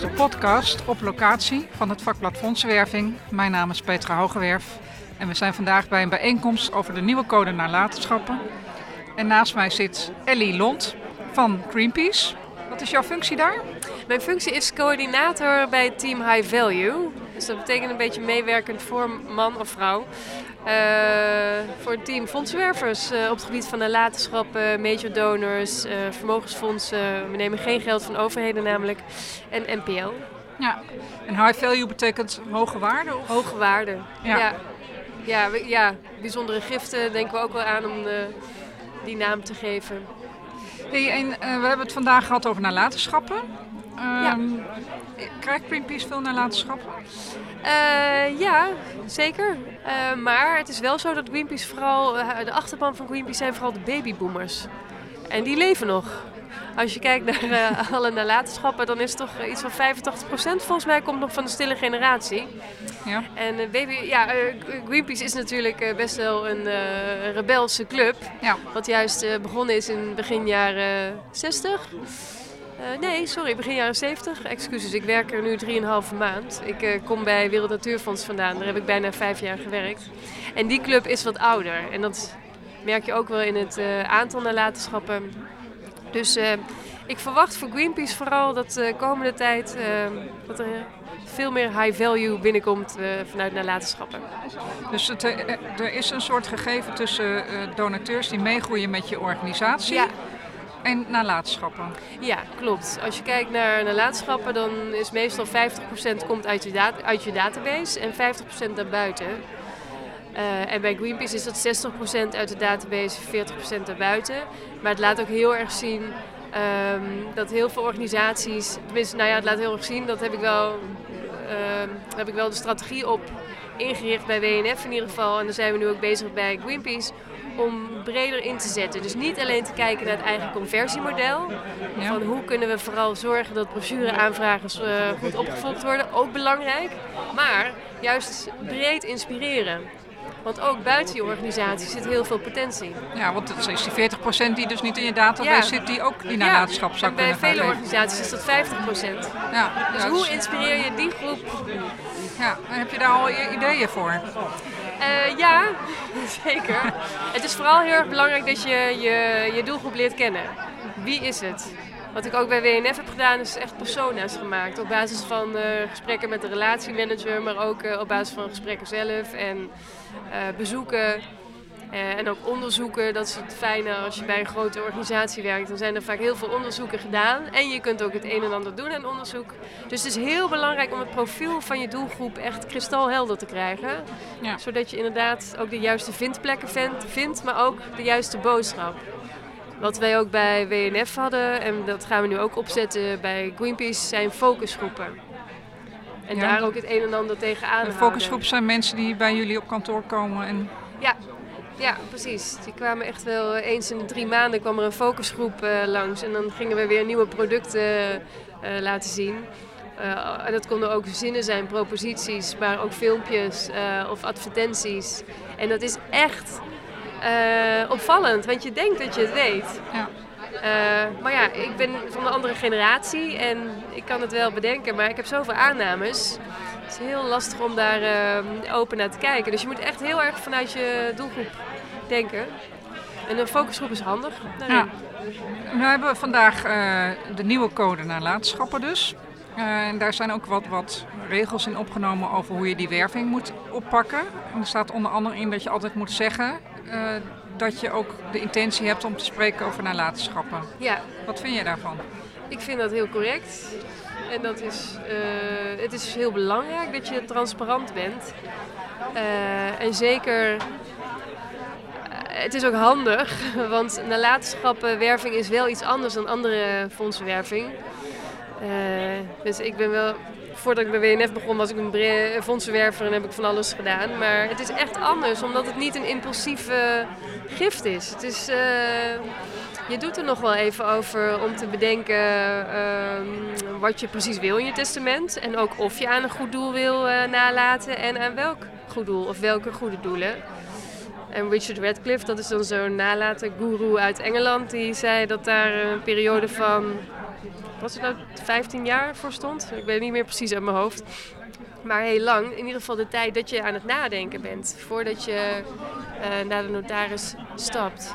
De podcast op locatie van het vakblad Fondsenwerving. Mijn naam is Petra Hogewerf en we zijn vandaag bij een bijeenkomst over de nieuwe code nalatenschappen. En naast mij zit Ellie Lont van Greenpeace. Wat is jouw functie daar? Mijn functie is coördinator bij team High Value. Dus dat betekent een beetje meewerkend voor man of vrouw. Uh, voor het team fondsenwervers uh, op het gebied van nalatenschappen, major donors, vermogensfondsen. We nemen geen geld van overheden namelijk. En NPL. Ja, en high value betekent hoge waarde? Of? Hoge waarde, ja. ja. Ja, ja, bijzondere giften denken we ook wel aan om die naam te geven. Hey, en, we hebben het vandaag gehad over nalatenschappen. Ja. Ehm, krijgt Greenpeace veel nalatenschappen? Uh, ja, zeker. Uh, maar het is wel zo dat Greenpeace vooral, uh, de achterban van Greenpeace zijn vooral de babyboomers. En die leven nog. Als je kijkt naar alle nalatenschappen, dan is het toch iets van 85% volgens mij komt nog van de stille generatie. Ja. En baby, ja, Greenpeace is natuurlijk best wel een rebelse club. Ja. Wat juist begonnen is in begin jaren 60. Uh, nee, sorry, begin jaren 70. Excuses, ik werk er nu 3,5 maand. Ik uh, kom bij Wereld Natuurfonds vandaan. Daar heb ik bijna vijf jaar gewerkt. En die club is wat ouder. En dat merk je ook wel in het uh, aantal nalatenschappen. Dus ik verwacht voor Greenpeace vooral dat de komende tijd dat er veel meer high value binnenkomt vanuit nalatenschappen. Dus het, er is een soort gegeven tussen donateurs die meegroeien met je organisatie. Ja en nalatenschappen. Ja, klopt. Als je kijkt naar nalatenschappen, dan is meestal 50% komt uit je, uit je database en 50% daarbuiten. Uh, en bij Greenpeace is dat 60% uit de database, 40% daarbuiten. Maar het laat ook heel erg zien um, dat heel veel organisaties, tenminste, nou ja, het laat heel erg zien, dat heb ik wel, uh, heb ik wel de strategie op ingericht bij WNF in ieder geval. En daar zijn we nu ook bezig bij Greenpeace om breder in te zetten. Dus niet alleen te kijken naar het eigen conversiemodel. Van hoe kunnen we vooral zorgen dat brochure-aanvragers uh, goed opgevolgd worden, ook belangrijk. Maar juist breed inspireren. Want ook buiten je organisatie zit heel veel potentie. Ja, want het is die 40% die dus niet in je database zit, die ook die nalatenschap zou kunnen bij vele organisaties is dat 50%. Ja, dus hoe inspireer je die groep? Ja, en heb je daar al ideeën voor? Uh, ja, zeker. het is vooral heel erg belangrijk dat je, je je doelgroep leert kennen. Wie is het? Wat ik ook bij WNF heb gedaan, is echt persona's gemaakt. Op basis van uh, gesprekken met de relatiemanager, maar ook uh, op basis van gesprekken zelf en bezoeken. Uh, en ook onderzoeken, dat is het fijne als je bij een grote organisatie werkt. Dan zijn er vaak heel veel onderzoeken gedaan. En je kunt ook het een en ander doen aan onderzoek. Dus het is heel belangrijk om het profiel van je doelgroep echt kristalhelder te krijgen. Ja. Zodat je inderdaad ook de juiste vindplekken vindt, maar ook de juiste boodschap. Wat wij ook bij WNF hadden, en dat gaan we nu ook opzetten bij Greenpeace, zijn focusgroepen. En daar ook het een en ander tegenaan. Een focusgroep zijn mensen die bij jullie op kantoor komen en ja, ja, precies. Die kwamen echt wel eh, eens in de drie maanden kwam er een focusgroep uh, langs. En dan gingen we weer nieuwe producten uh, laten zien. Uh, en dat konden ook zinnen zijn, proposities, maar ook filmpjes of advertenties. En dat is echt opvallend, want je denkt dat je het weet. Ja. maar ja, ik ben van de andere generatie en ik kan het wel bedenken, maar ik heb zoveel aannames. Het is heel lastig om daar open naar te kijken. Dus je moet echt heel erg vanuit je doelgroep denken. En een focusgroep is handig. Ja. We hebben vandaag uh, de nieuwe code nalatenschappen dus. Uh, en daar zijn ook wat, wat regels in opgenomen over hoe je die werving moet oppakken. En er staat onder andere in dat je altijd moet zeggen uh, dat je ook de intentie hebt om te spreken over nalatenschappen. Ja. Wat vind je daarvan? Ik vind dat heel correct. En dat is, het is heel belangrijk dat je transparant bent. en zeker het is ook handig, want nalatenschappenwerving is wel iets anders dan andere fondsenwerving. Uh, dus ik ben wel, voordat ik bij WNF begon, was ik een fondsenwerver en heb ik van alles gedaan. Maar het is echt anders, omdat het niet een impulsieve gift is. Het is uh, je doet er nog wel even over om te bedenken uh, wat je precies wil in je testament. En ook of je aan een goed doel wil uh, nalaten en aan welk goed doel of welke goede doelen. En Richard Radcliffe, dat is dan zo'n nalaten guru uit Engeland, die zei dat daar een periode van wat het nou, 15 jaar voor stond. Ik weet het niet meer precies uit mijn hoofd. Maar heel lang, in ieder geval de tijd dat je aan het nadenken bent. Voordat je uh, naar de notaris stapt.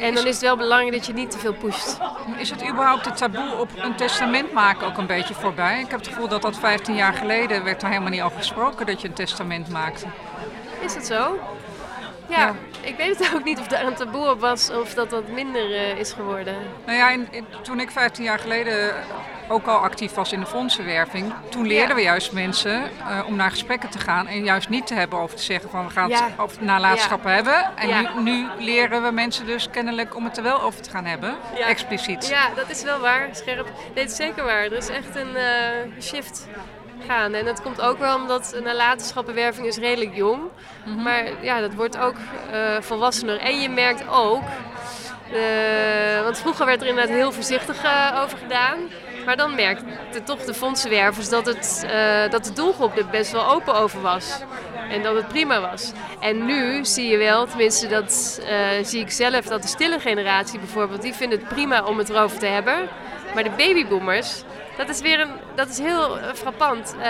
En dan is het wel belangrijk dat je niet te veel pusht. Is het überhaupt het taboe op een testament maken ook een beetje voorbij? Ik heb het gevoel dat dat 15 jaar geleden werd er helemaal niet over gesproken dat je een testament maakte. Is dat zo? Ja, ik weet het ook niet of daar een taboe op was of dat dat minder uh, is geworden. Nou ja, in, toen ik 15 jaar geleden ook al actief was in de fondsenwerving, toen leerden we juist mensen uh, om naar gesprekken te gaan en juist niet te hebben over te zeggen van we gaan het over nalatenschappen hebben. En nu, nu, leren we mensen dus kennelijk om het er wel over te gaan hebben, expliciet. Ja, dat is wel waar, scherp. Nee, het is zeker waar. Er is echt een uh, shift gaan. En dat komt ook wel omdat nalatenschappenwerving is redelijk jong. Mm Maar ja, dat wordt ook uh, volwassener. En je merkt ook, uh, want vroeger werd er inderdaad heel voorzichtig uh, over gedaan. Maar dan merkte toch de fondsenwervers dat, het, dat de doelgroep er best wel open over was. En dat het prima was. En nu zie je wel, tenminste dat zie ik zelf, dat de stille generatie bijvoorbeeld, die vindt het prima om het erover te hebben. Maar de babyboomers, dat is weer een, dat is heel uh, frappant. Uh,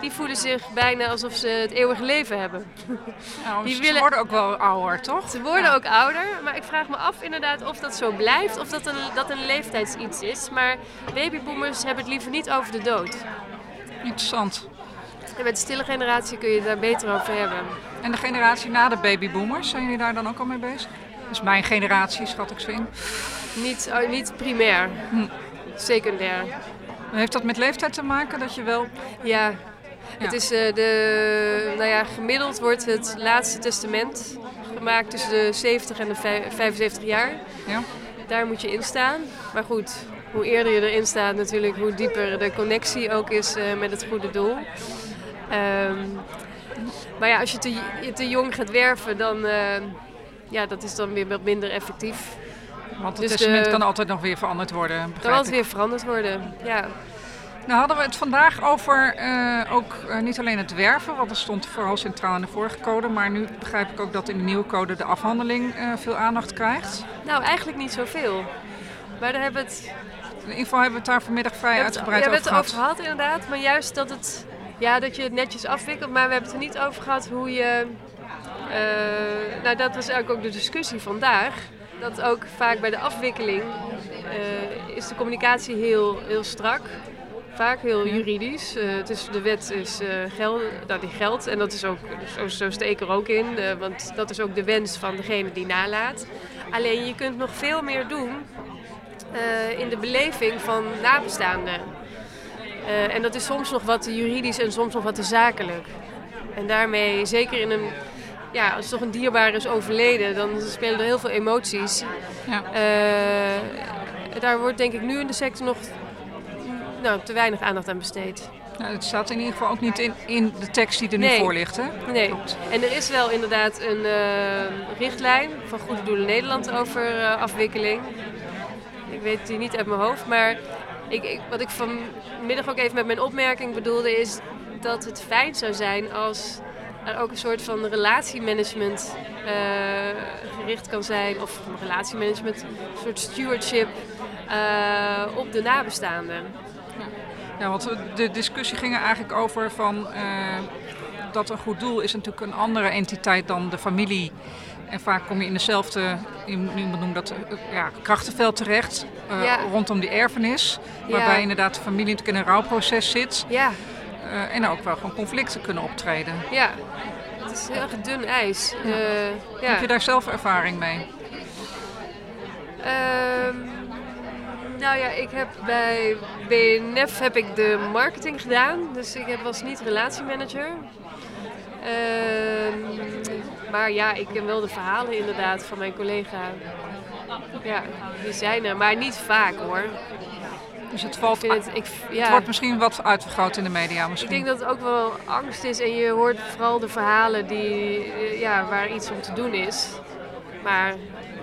die voelen zich bijna alsof ze het eeuwige leven hebben. Nou, die ze willen... worden ook wel ouder, toch? Ze worden ja. ook ouder, maar ik vraag me af inderdaad of dat zo blijft of dat een, dat een leeftijdsiets is. Maar babyboomers hebben het liever niet over de dood. Interessant. En met de stille generatie kun je het daar beter over hebben. En de generatie na de babyboomers, zijn jullie daar dan ook al mee bezig? Dat is mijn generatie, schat ik zo in. Niet, oh, niet primair. Hm secundair. Heeft dat met leeftijd te maken dat je wel... Ja, Het is uh, de, nou ja, gemiddeld wordt het laatste testament gemaakt tussen de 70 en de 75 jaar. Ja. Daar moet je in staan. Maar goed, hoe eerder je erin staat natuurlijk, hoe dieper de connectie ook is uh, met het goede doel. Um, maar ja, als je te, te jong gaat werven, dan uh, ja, dat is dan weer wat minder effectief. Want het dus testament kan altijd nog weer veranderd worden. Kan altijd weer veranderd worden, ja. Nou hadden we het vandaag over uh, ook uh, niet alleen het werven, want dat stond vooral centraal in de vorige code, maar nu begrijp ik ook dat in de nieuwe code de afhandeling uh, veel aandacht krijgt. Nou, eigenlijk niet zoveel. Maar daar hebben we het... In ieder geval hebben we het daar vanmiddag vrij uitgebreid over gehad. We hebben het over gehad inderdaad, maar juist dat, het, ja, dat je het netjes afwikkelt, maar we hebben het er niet over gehad hoe je... nou, dat was eigenlijk ook de discussie vandaag dat ook vaak bij de afwikkeling uh, is de communicatie heel, heel strak. Vaak heel juridisch. Uh, het is, de wet is uh, geld, dat die geldt en dat is ook, zo, zo steek er ook in, want dat is ook de wens van degene die nalaat. Alleen je kunt nog veel meer doen in de beleving van nabestaanden. en dat is soms nog wat juridisch en soms nog wat te zakelijk. En daarmee, zeker in een ja, als toch een dierbaar is overleden, dan spelen er heel veel emoties. Ja. Uh, daar wordt denk ik nu in de sector nog nou, te weinig aandacht aan besteed. Nou, het staat in ieder geval ook niet in, in de tekst die er nu voor ligt. Hè? Nee, Klopt. en er is wel inderdaad een uh, richtlijn van Goede Doelen Nederland over uh, afwikkeling. Ik weet die niet uit mijn hoofd, maar ik, ik, wat ik vanmiddag ook even met mijn opmerking bedoelde is dat het fijn zou zijn als er ook een soort van relatiemanagement uh, gericht kan zijn. Of relatiemanagement, een soort stewardship uh, op de nabestaanden. Ja. ja, want de discussie ging er eigenlijk over van uh, dat een goed doel is natuurlijk een andere entiteit dan de familie. En vaak kom je in dezelfde, iemand noemt dat ja, krachtenveld terecht, ja. rondom die erfenis. Waarbij inderdaad de familie natuurlijk in een rouwproces zit. Ja. Uh, en ook wel gewoon conflicten kunnen optreden. Ja, het is heel erg dun ijs. Ja. Ja. Heb je daar zelf ervaring mee? Um, nou ja, ik heb bij BNF heb ik de marketing gedaan. Dus ik was niet relatiemanager. Uh, maar ja, ik ken wel de verhalen inderdaad van mijn collega. Ja, die zijn er, maar niet vaak hoor. Dus het, valt, het, ik, ja. het wordt misschien wat uitvergroot in de media. Misschien. Ik denk dat het ook wel angst is en je hoort vooral de verhalen die, eh, ja, waar iets om te doen is. Maar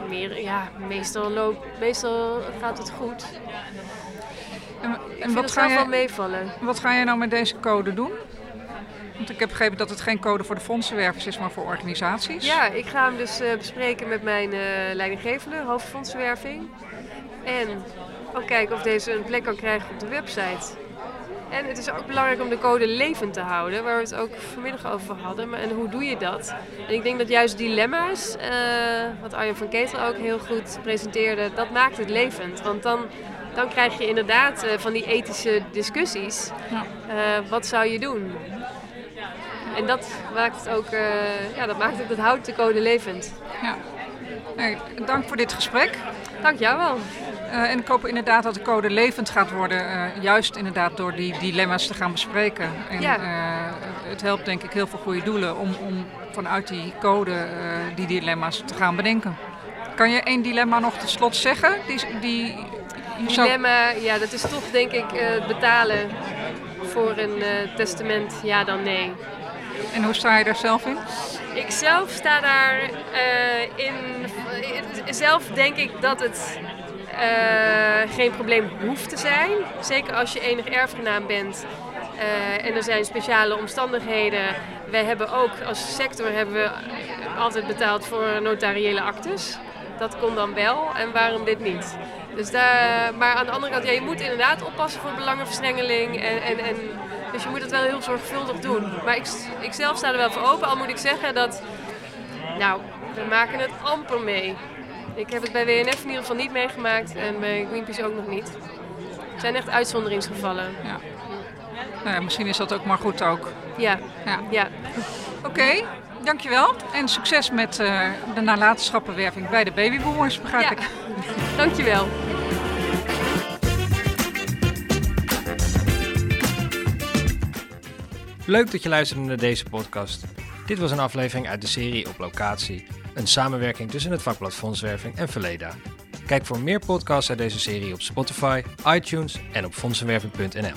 meer, ja, meestal, loopt, meestal gaat het goed. En, en wat ga je wel meevallen. Wat ga je nou met deze code doen? Want ik heb begrepen dat het geen code voor de fondsenwervers is, maar voor organisaties. Ja, ik ga hem dus uh, bespreken met mijn uh, leidinggevende, hoofdfondsenwerving. En ook kijken of deze een plek kan krijgen op de website. En het is ook belangrijk om de code levend te houden, waar we het ook vanmiddag over hadden. Maar, en hoe doe je dat? En ik denk dat juist dilemma's, uh, wat Arjen van Ketel ook heel goed presenteerde, dat maakt het levend. Want dan, dan krijg je inderdaad uh, van die ethische discussies. Ja. Uh, wat zou je doen? En dat maakt het ook, ja, dat maakt ook, dat houdt de code levend. Ja. Dank voor dit gesprek. Dank jou wel. Uh, en ik hoop inderdaad dat de code levend gaat worden, uh, juist inderdaad door die dilemma's te gaan bespreken. En ja. uh, het helpt denk ik heel veel goede doelen om, om vanuit die code die dilemma's te gaan bedenken. Kan je één dilemma nog tot slot zeggen? Die, die, dilemma, ja, dat is toch denk ik betalen voor een testament, ja dan nee. En hoe sta je daar zelf in? Ik zelf sta daar in. Zelf denk ik dat het uh, geen probleem hoeft te zijn. Zeker als je enig erfgenaam bent uh, en er zijn speciale omstandigheden. Wij hebben ook als sector hebben we altijd betaald voor notariële actes. Dat kon dan wel en waarom dit niet? Dus daar, maar aan de andere kant, ja, je moet inderdaad oppassen voor belangenverstrengeling. En, en, en, dus je moet het wel heel zorgvuldig doen. Maar ik, ik zelf sta er wel voor open, al moet ik zeggen dat. Nou, we maken het amper mee. Ik heb het bij WNF in ieder geval niet meegemaakt en bij Greenpeace ook nog niet. Het zijn echt uitzonderingsgevallen. Ja. Nou ja, misschien is dat ook maar goed ook. Ja. ja. ja. Oké, dankjewel. En succes met uh, de nalatenschappenwerving bij de babyboomers, begrijp ja. ik. dankjewel. Leuk dat je luisterde naar deze podcast. Dit was een aflevering uit de serie Op Locatie een samenwerking tussen het vakblad Fondswerving en Verleda. Kijk voor meer podcasts uit deze serie op Spotify, iTunes en op fondsenwerving.nl.